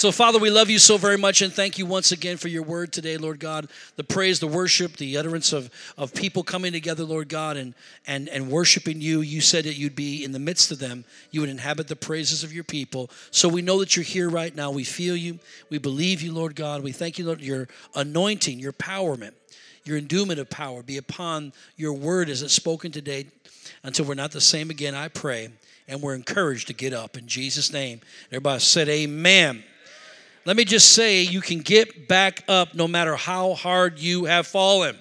So, Father, we love you so very much and thank you once again for your word today, Lord God. The praise, the worship, the utterance of, of people coming together, Lord God, and, and, and worshiping you. You said that you'd be in the midst of them. You would inhabit the praises of your people. So we know that you're here right now. We feel you. We believe you, Lord God. We thank you, Lord, your anointing, your empowerment, your endowment of power be upon your word as it's spoken today until we're not the same again, I pray. And we're encouraged to get up in Jesus' name. Everybody said, Amen. Let me just say, you can get back up no matter how hard you have fallen.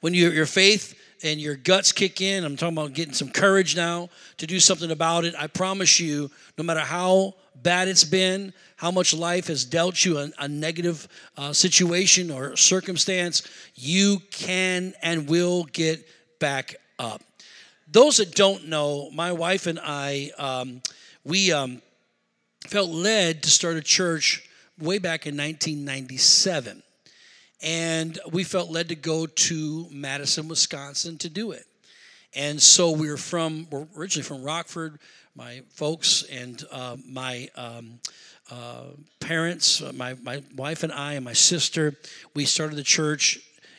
When you, your faith and your guts kick in, I'm talking about getting some courage now to do something about it. I promise you, no matter how bad it's been, how much life has dealt you a, a negative uh, situation or circumstance, you can and will get back up. Those that don't know, my wife and I, um, we um, felt led to start a church way back in 1997. And we felt led to go to Madison, Wisconsin to do it. And so we were from, we're originally from Rockford, my folks and uh, my um, uh, parents, uh, my, my wife and I, and my sister, we started the church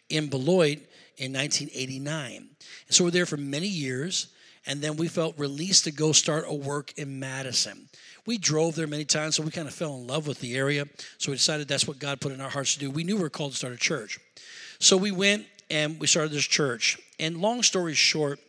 in Beloit in 1989. And so we're there for many years. And then we felt released to go start a work in Madison we drove there many times, so we kind of fell in love with the area. So we decided that's what God put in our hearts to do. We knew we were called to start a church. So we went and we started this church. And long story short,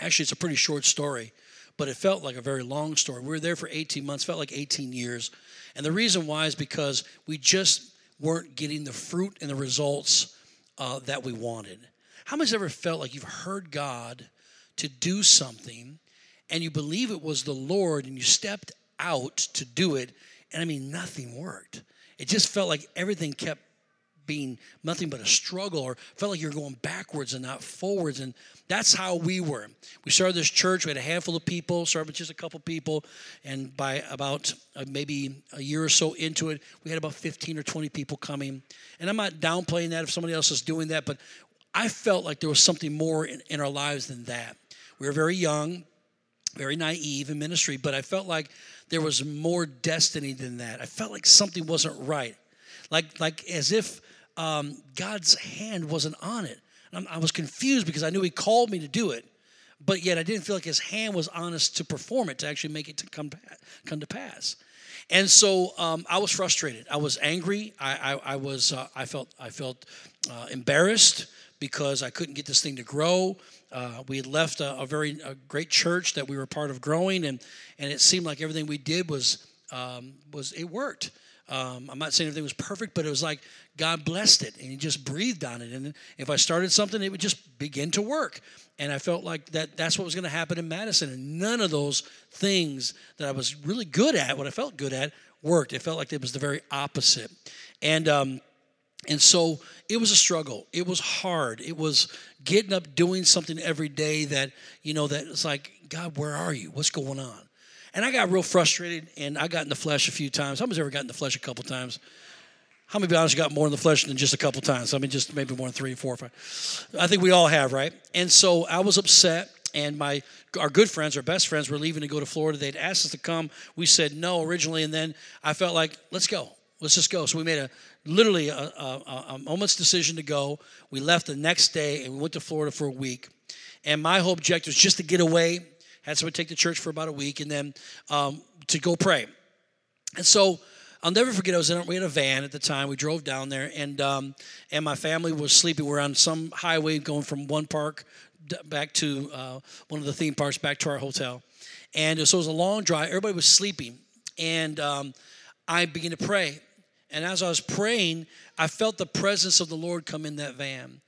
actually, it's a pretty short story, but it felt like a very long story. We were there for 18 months, felt like 18 years. And the reason why is because we just weren't getting the fruit and the results uh, that we wanted. How much ever felt like you've heard God to do something and you believe it was the Lord and you stepped out to do it. And I mean, nothing worked. It just felt like everything kept being nothing but a struggle or felt like you're going backwards and not forwards. And that's how we were. We started this church. We had a handful of people, started with just a couple people. And by about uh, maybe a year or so into it, we had about 15 or 20 people coming. And I'm not downplaying that if somebody else is doing that, but I felt like there was something more in, in our lives than that. We were very young, very naive in ministry, but I felt like there was more destiny than that. I felt like something wasn't right, like like as if um, God's hand wasn't on it. I was confused because I knew He called me to do it, but yet I didn't feel like His hand was on us to perform it, to actually make it to come come to pass. And so um, I was frustrated. I was angry. I, I, I was. Uh, I felt. I felt uh, embarrassed because I couldn't get this thing to grow. Uh, we had left a, a very a great church that we were part of growing, and and it seemed like everything we did was um, was it worked. Um, I'm not saying everything was perfect, but it was like God blessed it and He just breathed on it. And if I started something, it would just begin to work. And I felt like that that's what was going to happen in Madison. And none of those things that I was really good at, what I felt good at, worked. It felt like it was the very opposite. And um, and so it was a struggle. It was hard. It was getting up doing something every day that, you know, that it's like, God, where are you? What's going on? And I got real frustrated and I got in the flesh a few times. How ever got in the flesh a couple times? How many, be honest, got more in the flesh than just a couple times? I mean, just maybe more than three, four, five. I think we all have, right? And so I was upset, and my our good friends, our best friends, were leaving to go to Florida. They'd asked us to come. We said no originally, and then I felt like, let's go. Let's just go. So we made a literally a, a, a, moment's decision to go. We left the next day and we went to Florida for a week. And my whole objective was just to get away, had someone take the church for about a week, and then um, to go pray. And so I'll never forget. I was in we had a van at the time. We drove down there, and um, and my family was sleeping. We were on some highway going from one park back to uh, one of the theme parks back to our hotel, and so it was a long drive. Everybody was sleeping, and um, I began to pray. And as I was praying, I felt the presence of the Lord come in that van.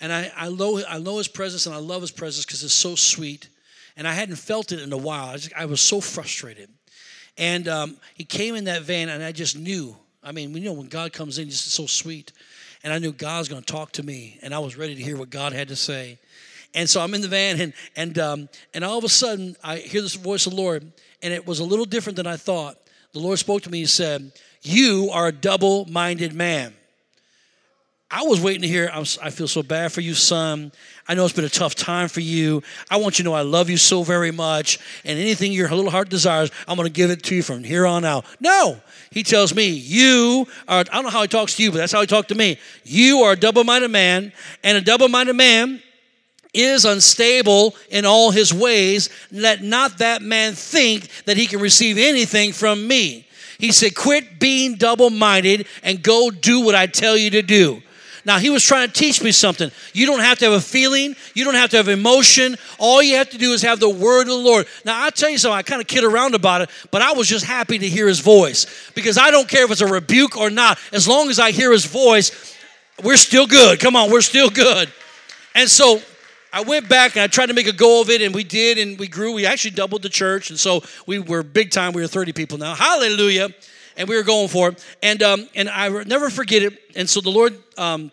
And I, I, know, I know his presence and I love his presence because it's so sweet. And I hadn't felt it in a while. I, just, I was so frustrated. And um, he came in that van and I just knew. I mean, you know, when God comes in, it's just so sweet. And I knew God was going to talk to me. And I was ready to hear what God had to say. And so I'm in the van and, and, um, and all of a sudden I hear this voice of the Lord. And it was a little different than I thought. The Lord spoke to me and said, you are a double minded man. I was waiting to hear, I feel so bad for you, son. I know it's been a tough time for you. I want you to know I love you so very much. And anything your little heart desires, I'm going to give it to you from here on out. No. He tells me, You are, I don't know how he talks to you, but that's how he talked to me. You are a double minded man, and a double minded man is unstable in all his ways. Let not that man think that he can receive anything from me. He said, Quit being double minded and go do what I tell you to do. Now, he was trying to teach me something. You don't have to have a feeling, you don't have to have emotion. All you have to do is have the word of the Lord. Now, I'll tell you something, I kind of kid around about it, but I was just happy to hear his voice because I don't care if it's a rebuke or not. As long as I hear his voice, we're still good. Come on, we're still good. And so I went back and I tried to make a go of it, and we did, and we grew. We actually doubled the church, and so we were big time. We were 30 people now. Hallelujah. And we were going for it. And, um, and I never forget it. And so the Lord um,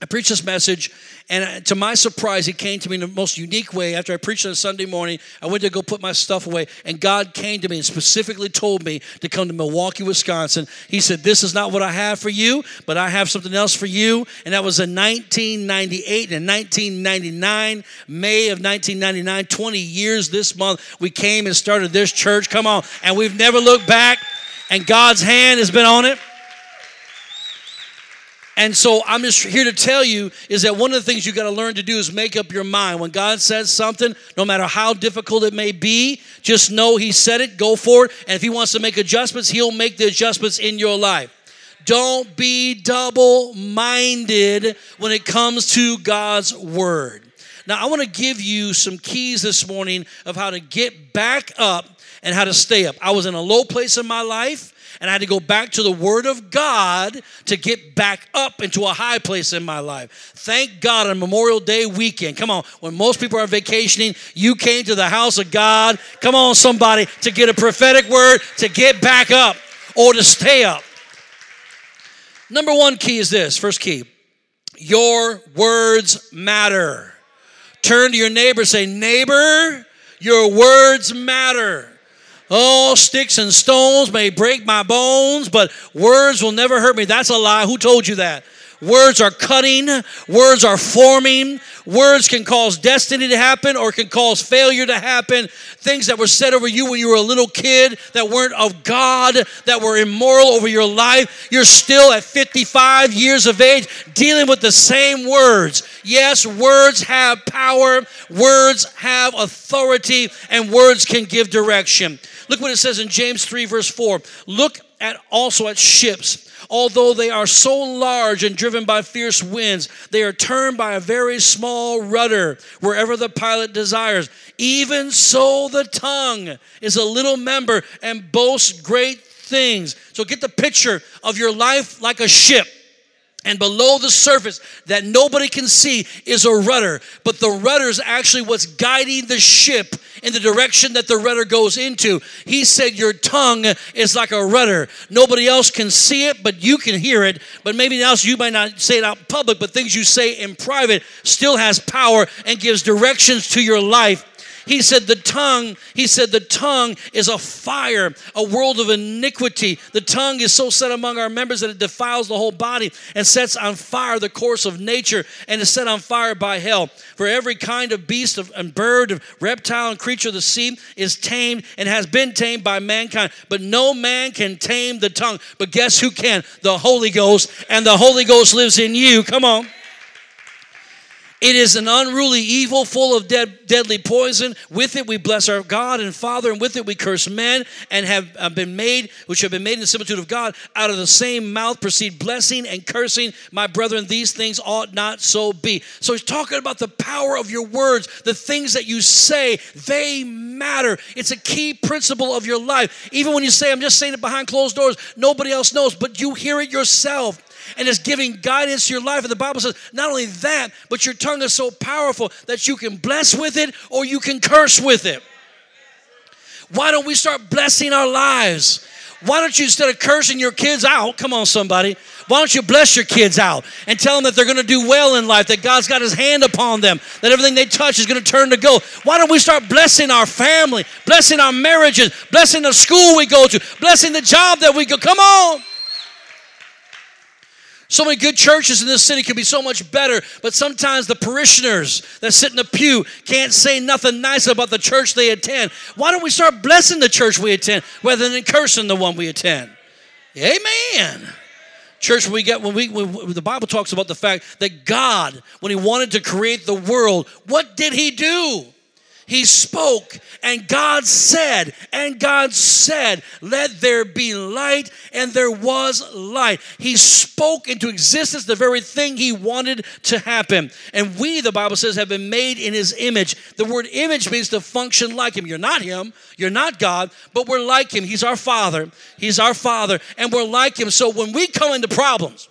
I preached this message, and to my surprise, he came to me in the most unique way. After I preached on Sunday morning, I went to go put my stuff away, and God came to me and specifically told me to come to Milwaukee, Wisconsin. He said, This is not what I have for you, but I have something else for you. And that was in 1998 and 1999, May of 1999, 20 years this month. We came and started this church. Come on. And we've never looked back, and God's hand has been on it. And so I'm just here to tell you is that one of the things you got to learn to do is make up your mind. When God says something, no matter how difficult it may be, just know He said it, go for it. And if He wants to make adjustments, He'll make the adjustments in your life. Don't be double minded when it comes to God's word. Now, I want to give you some keys this morning of how to get back up and how to stay up. I was in a low place in my life and I had to go back to the Word of God to get back up into a high place in my life. Thank God on Memorial Day weekend. Come on, when most people are vacationing, you came to the house of God. Come on, somebody, to get a prophetic word, to get back up or to stay up. Number one key is this first key your words matter. Turn to your neighbor, say, Neighbor, your words matter. Oh, sticks and stones may break my bones, but words will never hurt me. That's a lie. Who told you that? Words are cutting, words are forming, words can cause destiny to happen or can cause failure to happen. Things that were said over you when you were a little kid that weren't of God, that were immoral over your life. You're still at 55 years of age dealing with the same words. Yes, words have power, words have authority, and words can give direction. Look what it says in James 3, verse 4. Look at also at ships. Although they are so large and driven by fierce winds, they are turned by a very small rudder wherever the pilot desires. Even so, the tongue is a little member and boasts great things. So get the picture of your life like a ship. And below the surface that nobody can see is a rudder. But the rudder is actually what's guiding the ship in the direction that the rudder goes into. He said, Your tongue is like a rudder. Nobody else can see it, but you can hear it. But maybe else you might not say it out public, but things you say in private still has power and gives directions to your life he said, The tongue, he said, the tongue is a fire, a world of iniquity. The tongue is so set among our members that it defiles the whole body and sets on fire the course of nature and is set on fire by hell. For every kind of beast of, and bird, of reptile, and creature of the sea is tamed and has been tamed by mankind. But no man can tame the tongue. But guess who can? The Holy Ghost. And the Holy Ghost lives in you. Come on. It is an unruly evil full of dead, deadly poison. With it we bless our God and Father, and with it we curse men and have been made, which have been made in the similitude of God. Out of the same mouth proceed blessing and cursing. My brethren, these things ought not so be. So he's talking about the power of your words, the things that you say, they matter. It's a key principle of your life. Even when you say, I'm just saying it behind closed doors, nobody else knows, but you hear it yourself and it's giving guidance to your life. And the Bible says, not only that, but your tongue is so powerful that you can bless with it or you can curse with it. Why don't we start blessing our lives? Why don't you, instead of cursing your kids out, come on, somebody, why don't you bless your kids out and tell them that they're going to do well in life, that God's got his hand upon them, that everything they touch is going to turn to gold? Why don't we start blessing our family, blessing our marriages, blessing the school we go to, blessing the job that we go? Come on. So many good churches in this city could be so much better, but sometimes the parishioners that sit in the pew can't say nothing nice about the church they attend. Why don't we start blessing the church we attend rather than cursing the one we attend? Amen. Church, we get when we when the Bible talks about the fact that God, when He wanted to create the world, what did He do? He spoke, and God said, and God said, Let there be light, and there was light. He spoke into existence the very thing He wanted to happen. And we, the Bible says, have been made in His image. The word image means to function like Him. You're not Him, you're not God, but we're like Him. He's our Father. He's our Father, and we're like Him. So when we come into problems,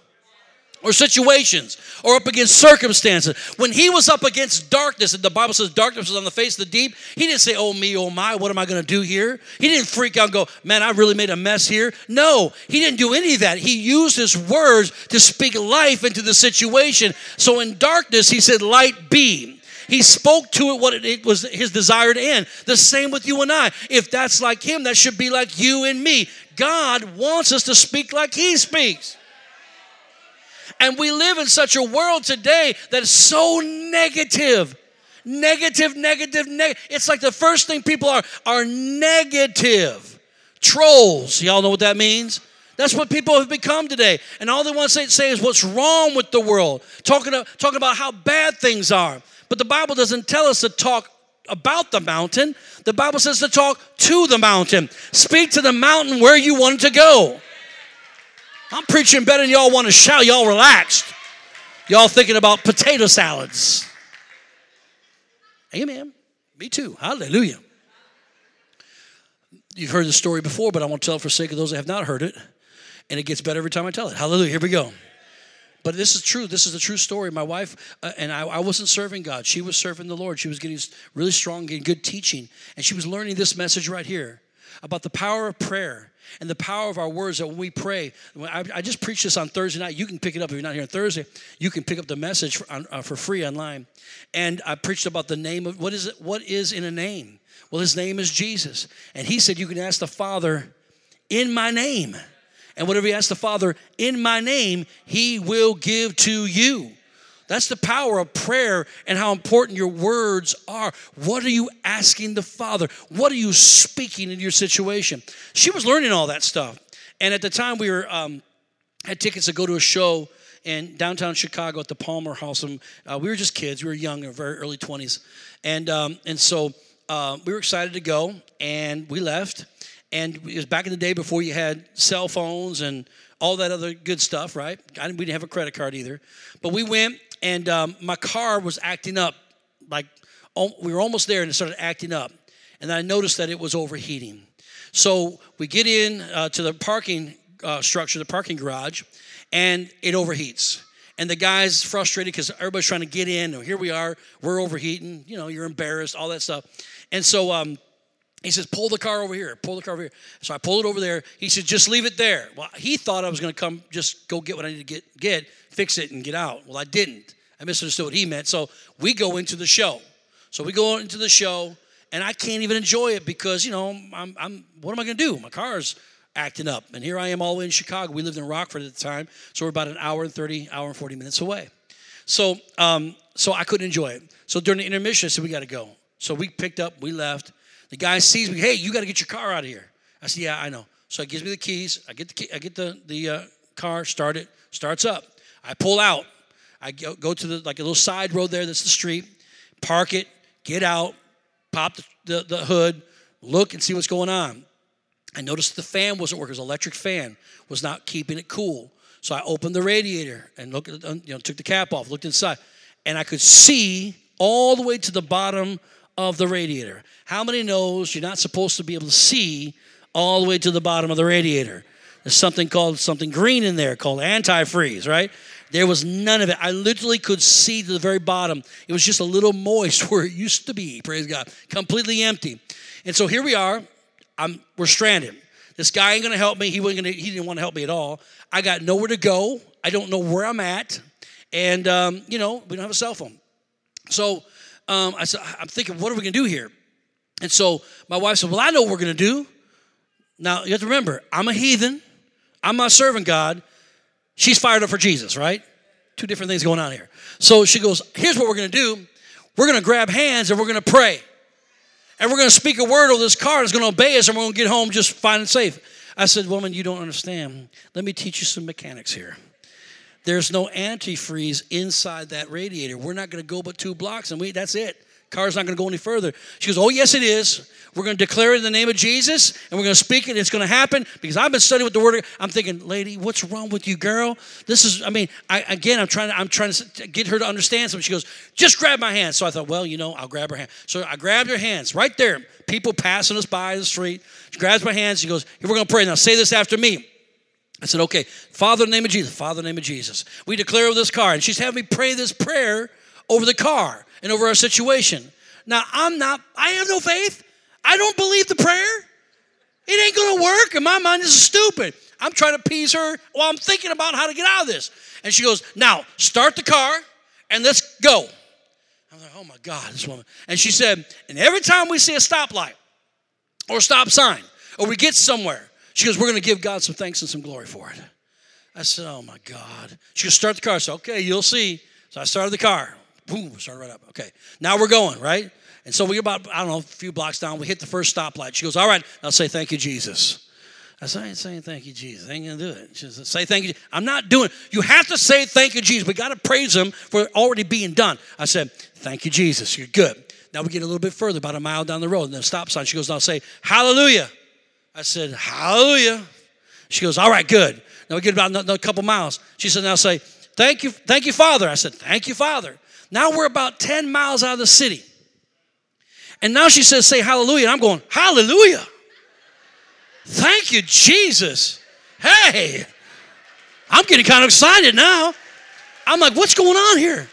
or situations or up against circumstances. When he was up against darkness, and the Bible says darkness was on the face of the deep, he didn't say, Oh, me, oh, my, what am I going to do here? He didn't freak out and go, Man, I really made a mess here. No, he didn't do any of that. He used his words to speak life into the situation. So in darkness, he said, Light be. He spoke to it what it was his desired end. The same with you and I. If that's like him, that should be like you and me. God wants us to speak like he speaks. And we live in such a world today that is so negative. Negative, negative, negative. It's like the first thing people are are negative. Trolls. Y'all know what that means? That's what people have become today. And all they want to say, is what's wrong with the world, talking, to, talking about how bad things are. But the Bible doesn't tell us to talk about the mountain. The Bible says to talk to the mountain. Speak to the mountain where you want to go. I'm preaching better than y'all want to shout. Y'all relaxed. Y'all thinking about potato salads. Amen. Me too. Hallelujah. You've heard the story before, but I want to tell it for sake of those that have not heard it. And it gets better every time I tell it. Hallelujah. Here we go. But this is true. This is a true story. My wife uh, and I, I wasn't serving God. She was serving the Lord. She was getting really strong, getting good teaching. And she was learning this message right here about the power of prayer and the power of our words that when we pray, I, I, just preached this on Thursday night. You can pick it up if you're not here on Thursday. You can pick up the message for, uh, for free online. And I preached about the name of what is it? What is in a name? Well, his name is Jesus. And he said, You can ask the Father in my name. And whatever you ask the Father in my name, he will give to you. That's the power of prayer and how important your words are. What are you asking the Father? What are you speaking in your situation? She was learning all that stuff. And at the time, we were um, had tickets to go to a show in downtown Chicago at the Palmer House. And uh, we were just kids. We were young, in our very early 20s. And, um, and so uh, we were excited to go, and we left. And it was back in the day before you had cell phones and all that other good stuff, right? we didn't have a credit card either. But we went, and um, my car was acting up. Like we were almost there, and it started acting up. And I noticed that it was overheating. So we get in uh, to the parking uh, structure, the parking garage, and it overheats. And the guy's frustrated because everybody's trying to get in. And here we are, we're overheating. You know, you're embarrassed, all that stuff. And so um, he says, pull the car over here, pull the car over here. So I pull it over there. He said, just leave it there. Well, he thought I was going to come just go get what I need to get, get, fix it, and get out. Well, I didn't. I misunderstood what he meant. So we go into the show. So we go into the show, and I can't even enjoy it because, you know, I'm, I'm what am I going to do? My car's acting up. And here I am all the way in Chicago. We lived in Rockford at the time. So we're about an hour and 30, hour and 40 minutes away. So, um, so I couldn't enjoy it. So during the intermission, I said, we got to go. So we picked up, we left. The guy sees me, hey, you got to get your car out of here. I said, yeah, I know. So he gives me the keys. I get the, key, I get the, the uh, car, start it, starts up. I pull out. I go, go to the like a little side road there. That's the street. Park it. Get out. Pop the, the, the hood. Look and see what's going on. I noticed the fan wasn't working. Was electric fan was not keeping it cool. So I opened the radiator and looked you know took the cap off, looked inside, and I could see all the way to the bottom of the radiator. How many knows you're not supposed to be able to see all the way to the bottom of the radiator? There's something called something green in there called antifreeze, right? There was none of it. I literally could see to the very bottom. It was just a little moist where it used to be, praise God, completely empty. And so here we are. I'm, we're stranded. This guy ain't gonna help me. He wasn't gonna, he didn't want to help me at all. I got nowhere to go. I don't know where I'm at. And um, you know, we don't have a cell phone. So um, I said, I'm thinking, what are we gonna do here? And so my wife said, Well, I know what we're gonna do. Now you have to remember, I'm a heathen, I'm not serving God. She's fired up for Jesus, right? Two different things going on here. So she goes, Here's what we're going to do we're going to grab hands and we're going to pray. And we're going to speak a word over this car that's going to obey us and we're going to get home just fine and safe. I said, Woman, you don't understand. Let me teach you some mechanics here. There's no antifreeze inside that radiator. We're not going to go but two blocks and we that's it. Car's not going to go any further. She goes, Oh, yes, it is. We're going to declare it in the name of Jesus and we're going to speak it. It's going to happen because I've been studying with the word. I'm thinking, lady, what's wrong with you, girl? This is, I mean, I, again, I'm trying to, I'm trying to get her to understand something. She goes, just grab my hand. So I thought, well, you know, I'll grab her hand. So I grabbed her hands right there. People passing us by the street. She grabs my hands. She goes, we're going to pray. Now say this after me. I said, okay, Father, in the name of Jesus, Father, in the name of Jesus. We declare over this car. And she's having me pray this prayer over the car and over our situation. Now, I'm not, I have no faith. I don't believe the prayer. It ain't gonna work. In my mind, this is stupid. I'm trying to appease her while I'm thinking about how to get out of this. And she goes, Now, start the car and let's go. I'm like, Oh my God, this woman. And she said, And every time we see a stoplight or a stop sign or we get somewhere, she goes, We're gonna give God some thanks and some glory for it. I said, Oh my God. She goes, Start the car. I said, Okay, you'll see. So I started the car. Boom, started right up. Okay, now we're going, right? And so we about, I don't know, a few blocks down. We hit the first stoplight. She goes, All right, I'll say thank you, Jesus. I said, I ain't saying thank you, Jesus. I ain't gonna do it. She said, say thank you. I'm not doing it. You have to say thank you, Jesus. We got to praise him for already being done. I said, Thank you, Jesus. You're good. Now we get a little bit further, about a mile down the road, and then stop sign. She goes, I'll say, Hallelujah. I said, Hallelujah. She goes, All right, good. Now we get about another couple miles. She said, Now say, Thank you, thank you, Father. I said, Thank you, Father. Now we're about 10 miles out of the city. And now she says, Say hallelujah. And I'm going, Hallelujah. Thank you, Jesus. Hey, I'm getting kind of excited now. I'm like, What's going on here?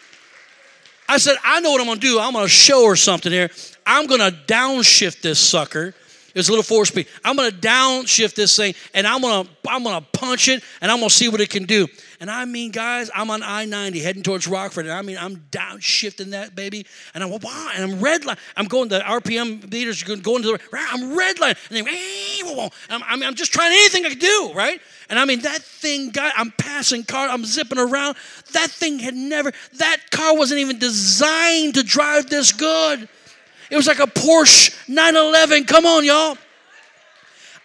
I said, I know what I'm going to do. I'm going to show her something here. I'm going to downshift this sucker it's a little four speed. I'm gonna downshift this thing and I'm gonna I'm gonna punch it and I'm gonna see what it can do. And I mean, guys, I'm on I-90 heading towards Rockford, and I mean I'm downshifting that baby, and I'm wow, and I'm redline. I'm going the RPM meters are going to the I'm red line, and then I'm, I mean, I'm just trying anything I can do, right? And I mean that thing, guy, I'm passing car, I'm zipping around. That thing had never. That car wasn't even designed to drive this good. It was like a Porsche 911. Come on, y'all.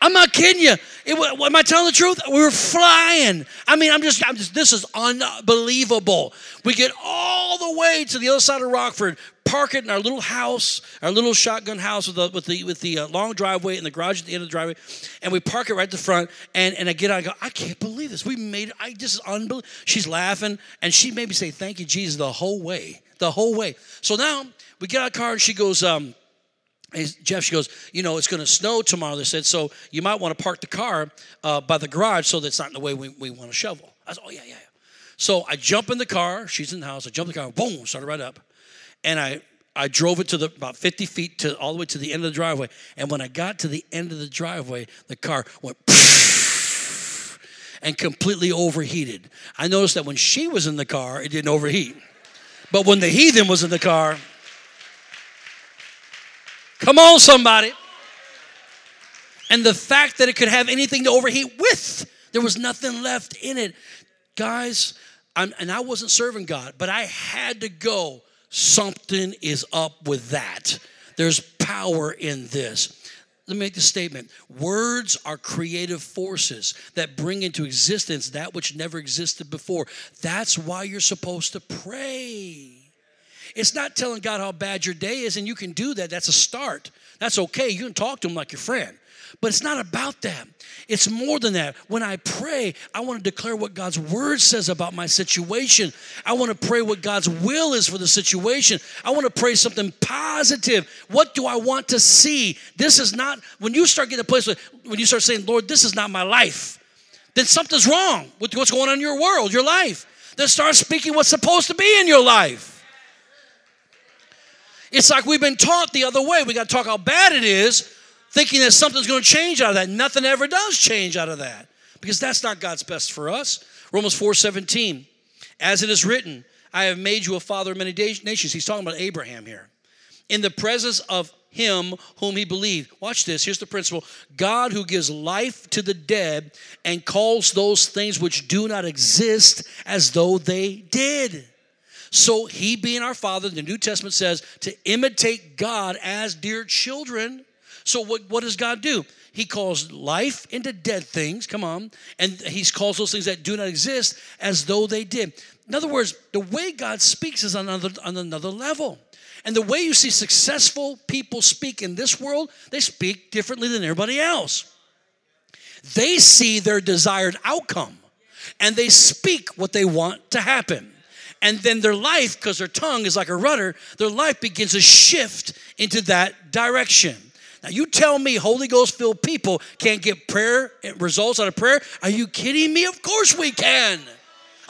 I'm not kidding you. It, am I telling the truth? We were flying. I mean, I'm just, I'm just, this is unbelievable. We get all the way to the other side of Rockford, park it in our little house, our little shotgun house with the with the with the uh, long driveway and the garage at the end of the driveway, and we park it right at the front. And and I get out, I go, I can't believe this. We made it. I just is unbelievable. She's laughing, and she made me say, "Thank you, Jesus," the whole way, the whole way. So now we get out of the car and she goes, um, Hey, Jeff, she goes, you know, it's going to snow tomorrow. They said, so you might want to park the car uh, by the garage so that's not in the way we, we want to shovel. I said, oh, yeah, yeah, yeah. So I jump in the car. She's in the house. I jump in the car. Boom, started right up. And I, I drove it to the about 50 feet to all the way to the end of the driveway. And when I got to the end of the driveway, the car went and completely overheated. I noticed that when she was in the car, it didn't overheat. But when the heathen was in the car, come on, somebody. And the fact that it could have anything to overheat with, there was nothing left in it. Guys, I'm, and I wasn't serving God, but I had to go. Something is up with that. There's power in this. Let me make the statement. Words are creative forces that bring into existence that which never existed before. That's why you're supposed to pray. It's not telling God how bad your day is, and you can do that. That's a start. That's okay. You can talk to Him like your friend. But it's not about that. It's more than that. When I pray, I want to declare what God's word says about my situation. I want to pray what God's will is for the situation. I want to pray something positive. What do I want to see? This is not, when you start getting a place when you start saying, Lord, this is not my life, then something's wrong with what's going on in your world, your life. Then start speaking what's supposed to be in your life. It's like we've been taught the other way. We got to talk how bad it is thinking that something's going to change out of that. Nothing ever does change out of that because that's not God's best for us. Romans 4 17, as it is written, I have made you a father of many nations. He's talking about Abraham here. In the presence of him whom he believed. Watch this. Here's the principle God who gives life to the dead and calls those things which do not exist as though they did. So, he being our Father, the New Testament says to imitate God as dear children. So, what, what does God do? He calls life into dead things, come on, and he calls those things that do not exist as though they did. In other words, the way God speaks is on another, on another level. And the way you see successful people speak in this world, they speak differently than everybody else. They see their desired outcome and they speak what they want to happen. And then their life, because their tongue is like a rudder, their life begins to shift into that direction. Now, you tell me Holy Ghost filled people can't get prayer eh, results out of prayer? Are you kidding me? Of course we can.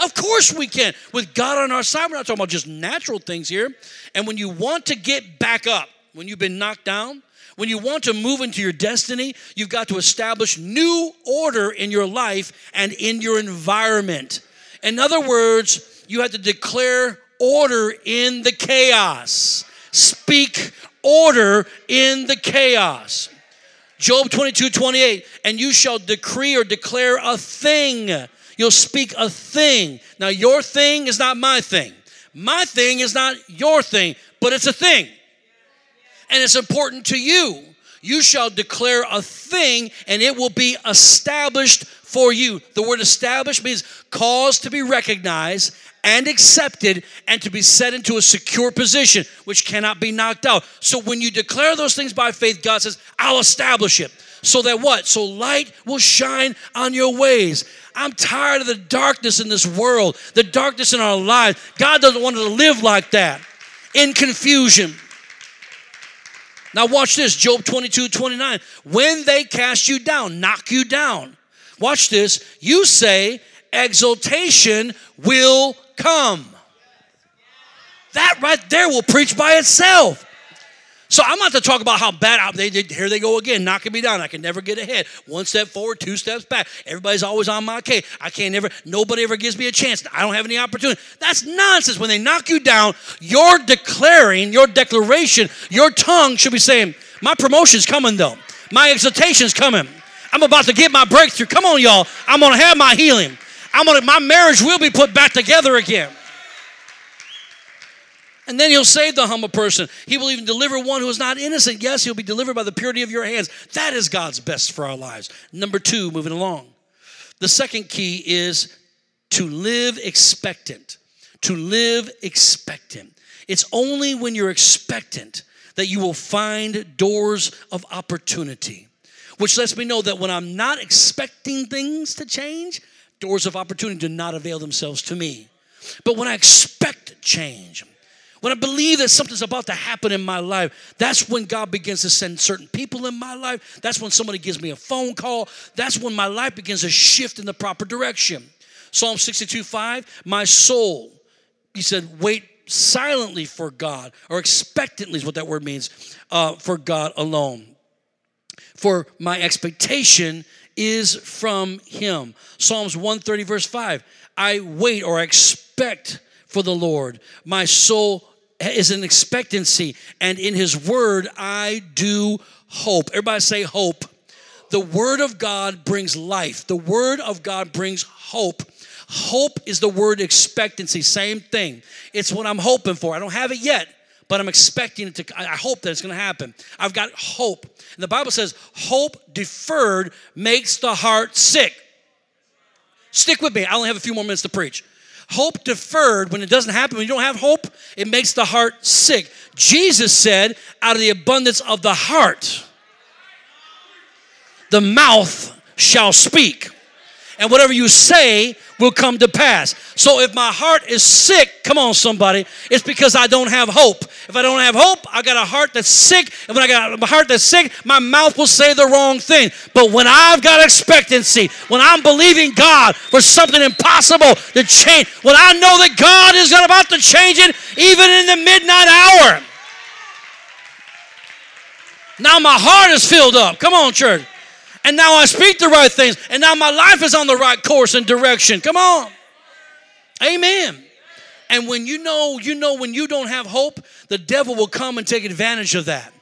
Of course we can. With God on our side, we're not talking about just natural things here. And when you want to get back up, when you've been knocked down, when you want to move into your destiny, you've got to establish new order in your life and in your environment. In other words, you have to declare order in the chaos. Speak order in the chaos. Job 22 28, and you shall decree or declare a thing You'll speak a thing. Now, your thing is not my thing. My thing is not your thing, but it's a thing. And it's important to you. You shall declare a thing and it will be established for you. The word established means cause to be recognized and accepted and to be set into a secure position which cannot be knocked out. So when you declare those things by faith, God says, I'll establish it. So that what? So light will shine on your ways. I'm tired of the darkness in this world, the darkness in our lives. God doesn't want us to live like that in confusion. Now, watch this Job 22 29. When they cast you down, knock you down. Watch this. You say, exaltation will come. That right there will preach by itself. So I'm not to talk about how bad I, they did. Here they go again, knocking me down. I can never get ahead. One step forward, two steps back. Everybody's always on my case. I can't ever. Nobody ever gives me a chance. I don't have any opportunity. That's nonsense. When they knock you down, you're declaring your declaration. Your tongue should be saying, "My promotion's coming, though. My exaltation's coming. I'm about to get my breakthrough. Come on, y'all. I'm gonna have my healing. I'm gonna. My marriage will be put back together again." And then he'll save the humble person. He will even deliver one who is not innocent. Yes, he'll be delivered by the purity of your hands. That is God's best for our lives. Number two, moving along. The second key is to live expectant. To live expectant. It's only when you're expectant that you will find doors of opportunity, which lets me know that when I'm not expecting things to change, doors of opportunity do not avail themselves to me. But when I expect change, when I believe that something's about to happen in my life, that's when God begins to send certain people in my life. That's when somebody gives me a phone call. That's when my life begins to shift in the proper direction. Psalm 62 5, my soul, he said, wait silently for God, or expectantly is what that word means, uh, for God alone. For my expectation is from him. Psalms 130, verse 5, I wait or expect for the Lord. My soul is in expectancy, and in His Word I do hope. Everybody say hope. The Word of God brings life, the Word of God brings hope. Hope is the word expectancy, same thing. It's what I'm hoping for. I don't have it yet, but I'm expecting it to, I hope that it's gonna happen. I've got hope. And the Bible says, hope deferred makes the heart sick. Stick with me, I only have a few more minutes to preach. Hope deferred, when it doesn't happen, when you don't have hope, it makes the heart sick. Jesus said, out of the abundance of the heart, the mouth shall speak. And whatever you say will come to pass. So if my heart is sick, come on, somebody, it's because I don't have hope. If I don't have hope, I got a heart that's sick. And when I got a heart that's sick, my mouth will say the wrong thing. But when I've got expectancy, when I'm believing God for something impossible to change, when I know that God is about to change it even in the midnight hour. Now my heart is filled up. Come on, church and now I speak the right things, and now my life is on the right course and direction. Come on. Amen. And when you know, you know, when you don't have hope, the devil will come and take advantage of that.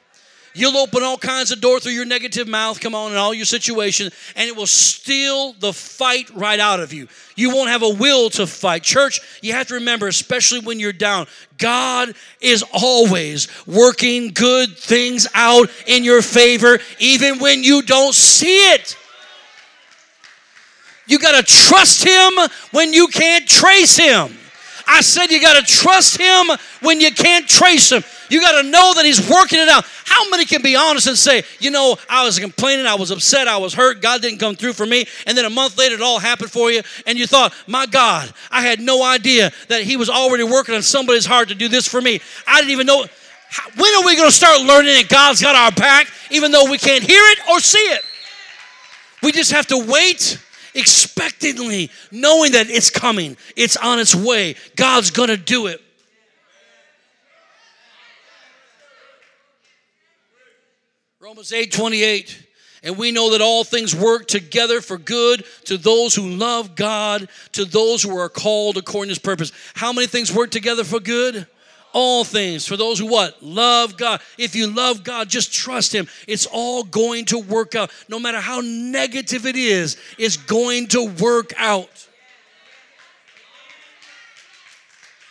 You'll open all kinds of doors through your negative mouth, come on, in all your situation, and it will steal the fight right out of you. You won't have a will to fight. Church, you have to remember, especially when you're down, God is always working good things out in your favor, even when you don't see it. You got to trust Him when you can't trace Him. I said you got to trust Him when you can't trace Him. You got to know that He's working it out. How many can be honest and say, you know, I was complaining, I was upset, I was hurt, God didn't come through for me, and then a month later it all happened for you, and you thought, my God, I had no idea that He was already working on somebody's heart to do this for me. I didn't even know. When are we going to start learning that God's got our back, even though we can't hear it or see it? We just have to wait expectantly, knowing that it's coming, it's on its way. God's going to do it. Romans 8 28. And we know that all things work together for good to those who love God, to those who are called according to his purpose. How many things work together for good? all things for those who what love god if you love god just trust him it's all going to work out no matter how negative it is it's going to work out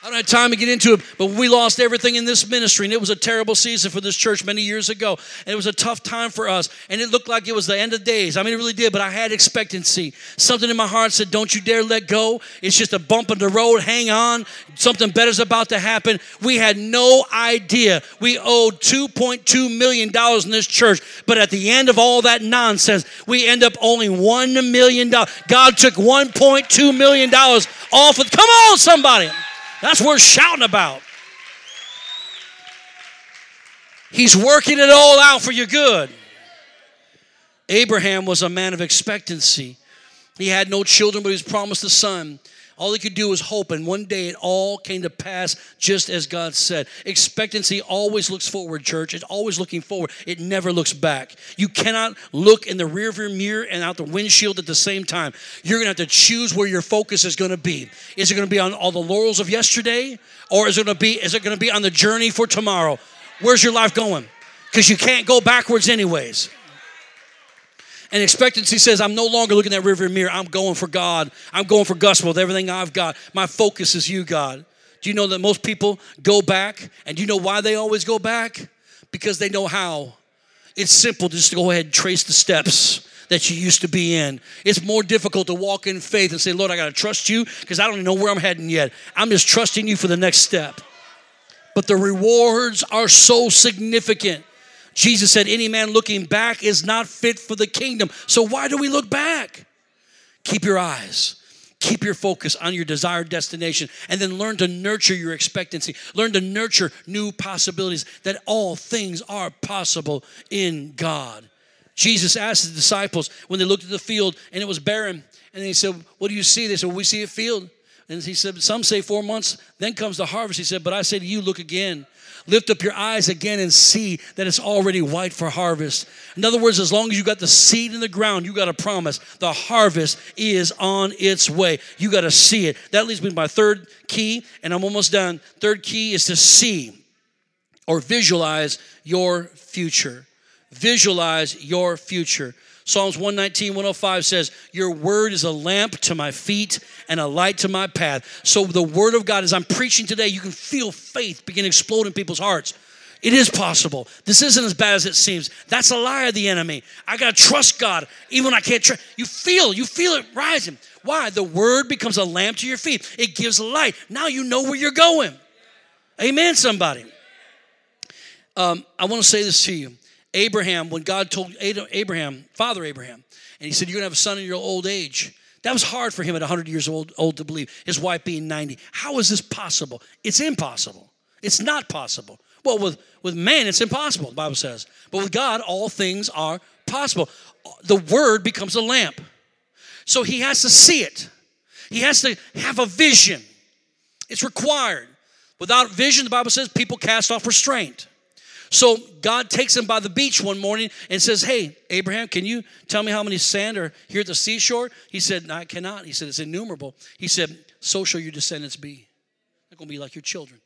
I don't have time to get into it, but we lost everything in this ministry, and it was a terrible season for this church many years ago. And it was a tough time for us, and it looked like it was the end of days. I mean, it really did, but I had expectancy. Something in my heart said, Don't you dare let go. It's just a bump in the road. Hang on. Something better's about to happen. We had no idea. We owed $2.2 million in this church, but at the end of all that nonsense, we end up owing $1 million. God took $1.2 million off of, come on, somebody. That's worth shouting about. He's working it all out for your good. Abraham was a man of expectancy. He had no children, but he was promised a son. All he could do was hope, and one day it all came to pass just as God said. Expectancy always looks forward, church. It's always looking forward. It never looks back. You cannot look in the rearview mirror and out the windshield at the same time. You're going to have to choose where your focus is going to be. Is it going to be on all the laurels of yesterday, or is it going to be is it going to be on the journey for tomorrow? Where's your life going? Because you can't go backwards anyways. And expectancy says, I'm no longer looking at river mirror. I'm going for God. I'm going for gospel with everything I've got. My focus is you, God. Do you know that most people go back? And do you know why they always go back? Because they know how. It's simple just to go ahead and trace the steps that you used to be in. It's more difficult to walk in faith and say, Lord, I got to trust you because I don't even know where I'm heading yet. I'm just trusting you for the next step. But the rewards are so significant. Jesus said, Any man looking back is not fit for the kingdom. So why do we look back? Keep your eyes. Keep your focus on your desired destination and then learn to nurture your expectancy. Learn to nurture new possibilities that all things are possible in God. Jesus asked the disciples when they looked at the field and it was barren, and they said, What do you see? They said, well, We see a field. And he said, Some say four months, then comes the harvest. He said, But I say to you, look again. Lift up your eyes again and see that it's already white for harvest. In other words, as long as you got the seed in the ground, you got a promise. The harvest is on its way. You got to see it. That leads me to my third key, and I'm almost done. Third key is to see or visualize your future. Visualize your future. Psalms 119, 105 says, Your word is a lamp to my feet and a light to my path. So the word of God, as I'm preaching today, you can feel faith begin to explode in people's hearts. It is possible. This isn't as bad as it seems. That's a lie of the enemy. I gotta trust God, even when I can't trust. You feel, you feel it rising. Why? The word becomes a lamp to your feet. It gives light. Now you know where you're going. Amen, somebody. Um, I want to say this to you. Abraham, when God told Abraham, Father Abraham, and he said, You're going to have a son in your old age. That was hard for him at 100 years old, old to believe, his wife being 90. How is this possible? It's impossible. It's not possible. Well, with, with man, it's impossible, the Bible says. But with God, all things are possible. The word becomes a lamp. So he has to see it, he has to have a vision. It's required. Without vision, the Bible says people cast off restraint. So God takes him by the beach one morning and says, Hey, Abraham, can you tell me how many sand are here at the seashore? He said, no, I cannot. He said, It's innumerable. He said, So shall your descendants be. They're going to be like your children.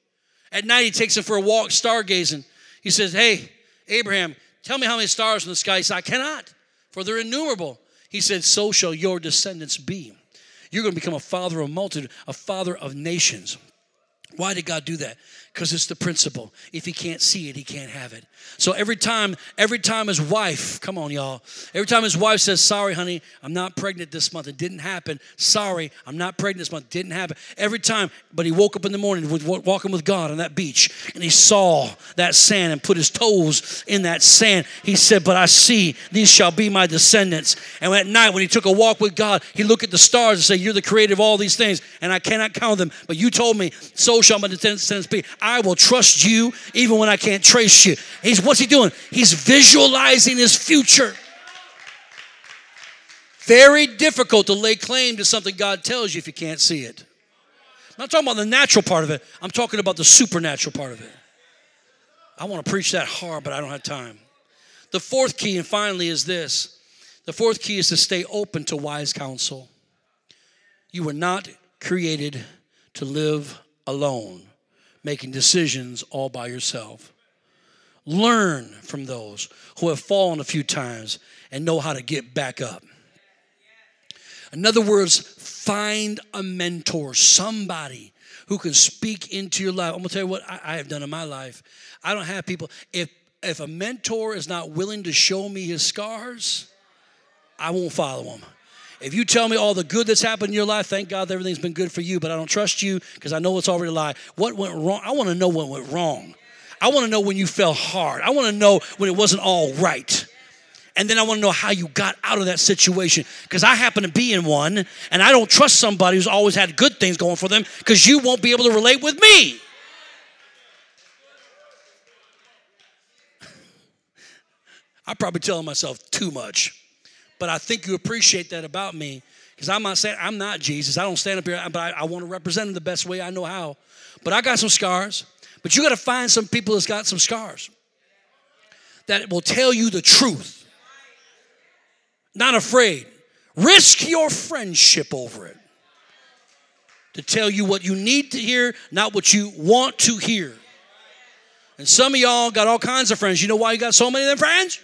At night, he takes him for a walk, stargazing. He says, Hey, Abraham, Tell me how many stars in the sky. He said, I cannot, for they're innumerable. He said, So shall your descendants be. You're going to become a father of multitude, a father of nations. Why did God do that? Because it's the principle. If he can't see it, he can't have it. So every time, every time his wife, come on, y'all, every time his wife says, Sorry, honey, I'm not pregnant this month. It didn't happen. Sorry, I'm not pregnant this month. It didn't happen. Every time, but he woke up in the morning with walking with God on that beach and he saw that sand and put his toes in that sand. He said, But I see these shall be my descendants. And at night, when he took a walk with God, he looked at the stars and said, You're the creator of all these things, and I cannot count them. But you told me, So shall my descendants be. I will trust you even when I can't trace you. He's what's he doing? He's visualizing his future. Very difficult to lay claim to something God tells you if you can't see it. I'm not talking about the natural part of it, I'm talking about the supernatural part of it. I want to preach that hard, but I don't have time. The fourth key, and finally, is this the fourth key is to stay open to wise counsel. You were not created to live alone making decisions all by yourself. Learn from those who have fallen a few times and know how to get back up. In other words, find a mentor, somebody who can speak into your life. I'm gonna tell you what I, have done in my life. I don't have people. If if a mentor is not willing to show me his scars, I won't follow him. If you tell me all the good that's happened in your life, thank God everything's been good for you, but I don't trust you because I know it's already a lie. What went wrong? I want to know what went wrong. I want to know when you fell hard. I want to know when it wasn't all right. And then I want to know how you got out of that situation because I happen to be in one and I don't trust somebody who's always had good things going for them because you won't be able to relate with me. I'm probably telling myself too much but I think you appreciate that about me because I'm not saying I'm not Jesus. I don't stand up here, but I, I want to represent him the best way I know how. But I got some scars. But you got to find some people that's got some scars that will tell you the truth. Not afraid. Risk your friendship over it to tell you what you need to hear, not what you want to hear. And some of y'all got all kinds of friends. You know why you got so many of them friends?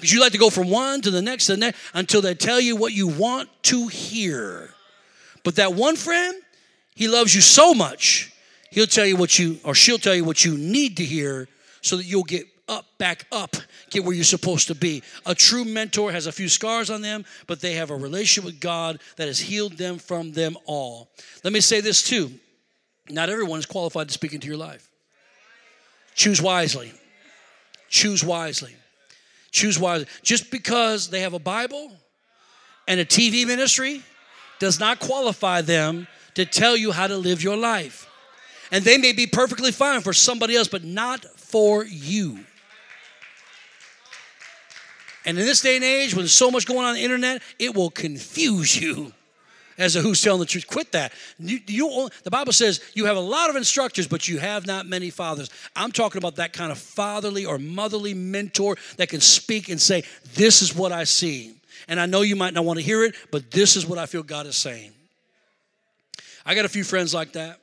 Because you like to go from one to the next to the next until they tell you what you want to hear. But that one friend, he loves you so much, he'll tell you what you, or she'll tell you what you need to hear so that you'll get up, back up, get where you're supposed to be. A true mentor has a few scars on them, but they have a relationship with God that has healed them from them all. Let me say this too not everyone is qualified to speak into your life. Choose wisely. Choose wisely. Choose wisely. Just because they have a Bible and a TV ministry does not qualify them to tell you how to live your life. And they may be perfectly fine for somebody else, but not for you. And in this day and age, when there's so much going on, on the internet, it will confuse you as to who's telling the truth. Quit that. You, you, the Bible says you have a lot of instructors, but you have not many fathers. I'm talking about that kind of fatherly or motherly mentor that can speak and say, This is what I see. And I know you might not want to hear it, but this is what I feel God is saying. I got a few friends like that.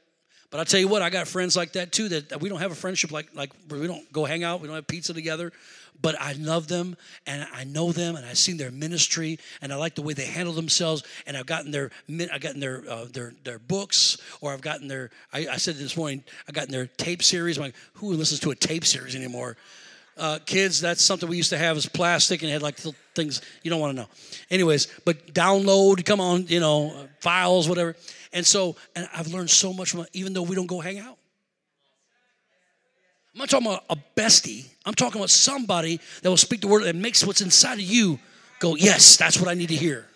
But I tell you what, I got friends like that too. That, that we don't have a friendship like like we don't go hang out, we don't have pizza together but I love them and I know them and I've seen their ministry and I like the way they handle themselves and I've gotten their I've gotten their uh, their their books or I've gotten their I, I said this morning I gotten their tape series. I'm like, who listens to a tape series anymore? Uh, kids, that's something we used to have as plastic and had like things you don't want to know. Anyways, but download, come on, you know, files, whatever. And so, and I've learned so much from, even though we don't go hang out. I'm not talking about a bestie. I'm talking about somebody that will speak the word that makes what's inside of you go, yes, that's what I need to hear.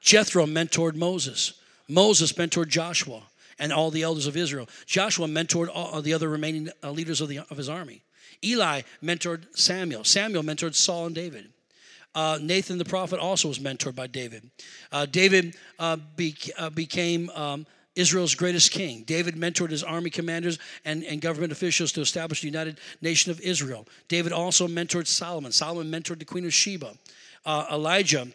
Jethro mentored Moses. Moses mentored Joshua and all the elders of Israel. Joshua mentored all the other remaining uh, leaders of, the, of his army. Eli mentored Samuel. Samuel mentored Saul and David. Uh, Nathan the prophet also was mentored by David. Uh, David uh, uh, became um, Israel's greatest king. David mentored his army commanders and, and government officials to establish the United Nation of Israel. David also mentored Solomon. Solomon mentored the Queen of Sheba. Uh, Elijah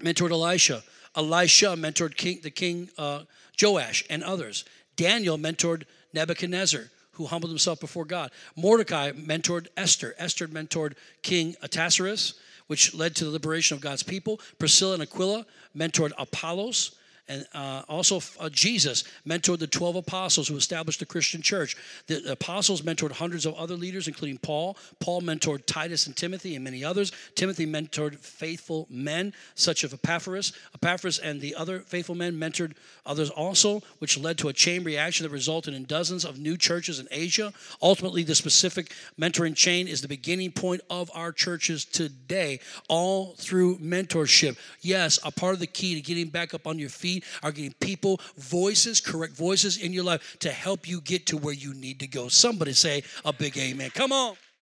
mentored Elisha. Elisha mentored king, the king uh, Joash and others. Daniel mentored Nebuchadnezzar, who humbled himself before God. Mordecai mentored Esther. Esther mentored King Ahasuerus, which led to the liberation of God's people. Priscilla and Aquila mentored Apollos and uh, also uh, Jesus mentored the 12 apostles who established the Christian church. The apostles mentored hundreds of other leaders, including Paul. Paul mentored Titus and Timothy and many others. Timothy mentored faithful men, such as Epaphras. Epaphras and the other faithful men mentored others also, which led to a chain reaction that resulted in dozens of new churches in Asia. Ultimately, the specific mentoring chain is the beginning point of our churches today, all through mentorship. Yes, a part of the key to getting back up on your feet are getting people, voices, correct voices in your life to help you get to where you need to go. Somebody say a big amen. Come on.